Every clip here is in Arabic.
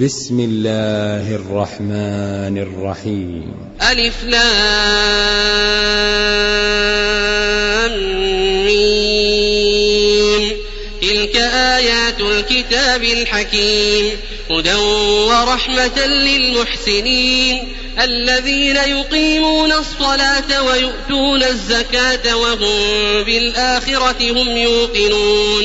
بسم الله الرحمن الرحيم. ألف لام تلك آيات الكتاب الحكيم. هدى ورحمة للمحسنين. الذين يقيمون الصلاة ويؤتون الزكاة وهم بالآخرة هم يوقنون.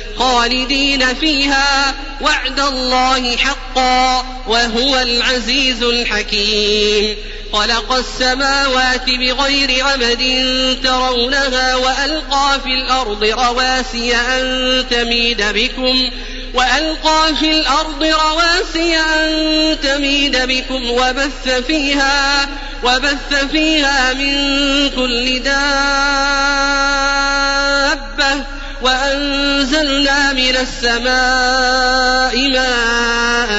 خالدين فيها وعد الله حقا وهو العزيز الحكيم. خلق السماوات بغير عمد ترونها وألقى في الأرض رواسي أن تميد بكم وألقى في الأرض رواسي أن تميد بكم وبث فيها وبث فيها من كل دابة وأنزلنا من السماء ماء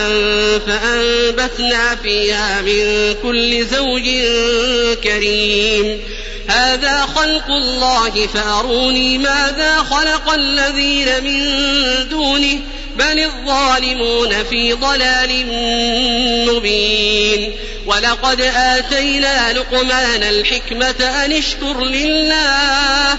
فأنبتنا فيها من كل زوج كريم. هذا خلق الله فأروني ماذا خلق الذين من دونه بل الظالمون في ضلال مبين. ولقد آتينا لقمان الحكمة أن اشكر لله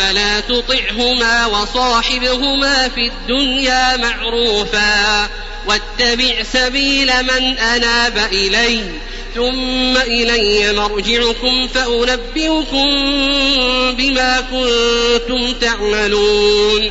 فلا تطعهما وصاحبهما في الدنيا معروفا واتبع سبيل من أناب إلي ثم إلي مرجعكم فأنبئكم بما كنتم تعملون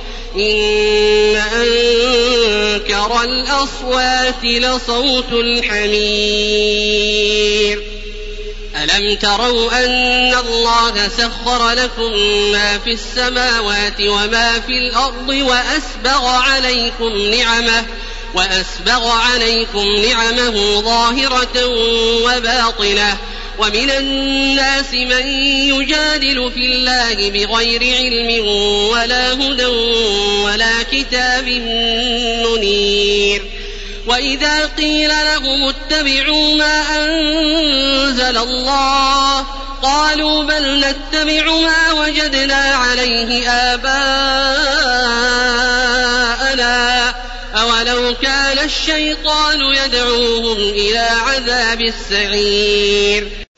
إن أنكر الأصوات لصوت الحمير ألم تروا أن الله سخر لكم ما في السماوات وما في الأرض وأسبغ عليكم نعمه وأسبغ عليكم نعمه ظاهرة وباطنة ومن الناس من يجادل في الله بغير علم ولا هدى ولا كتاب منير. وإذا قيل لهم اتبعوا ما أنزل الله قالوا بل نتبع ما وجدنا عليه آباءنا. أولو كان الشيطان يدعوهم إلى عذاب السعير.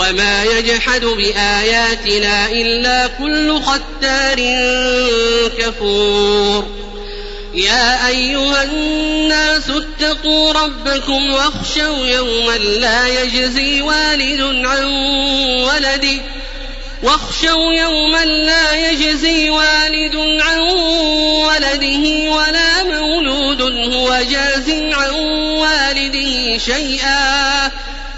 وما يجحد بآياتنا إلا كل ختار كفور. يا أيها الناس اتقوا ربكم واخشوا يوما لا يجزي والد عن ولده واخشوا يوما لا يجزي والد عن ولده ولا مولود هو جاز عن والده شيئا.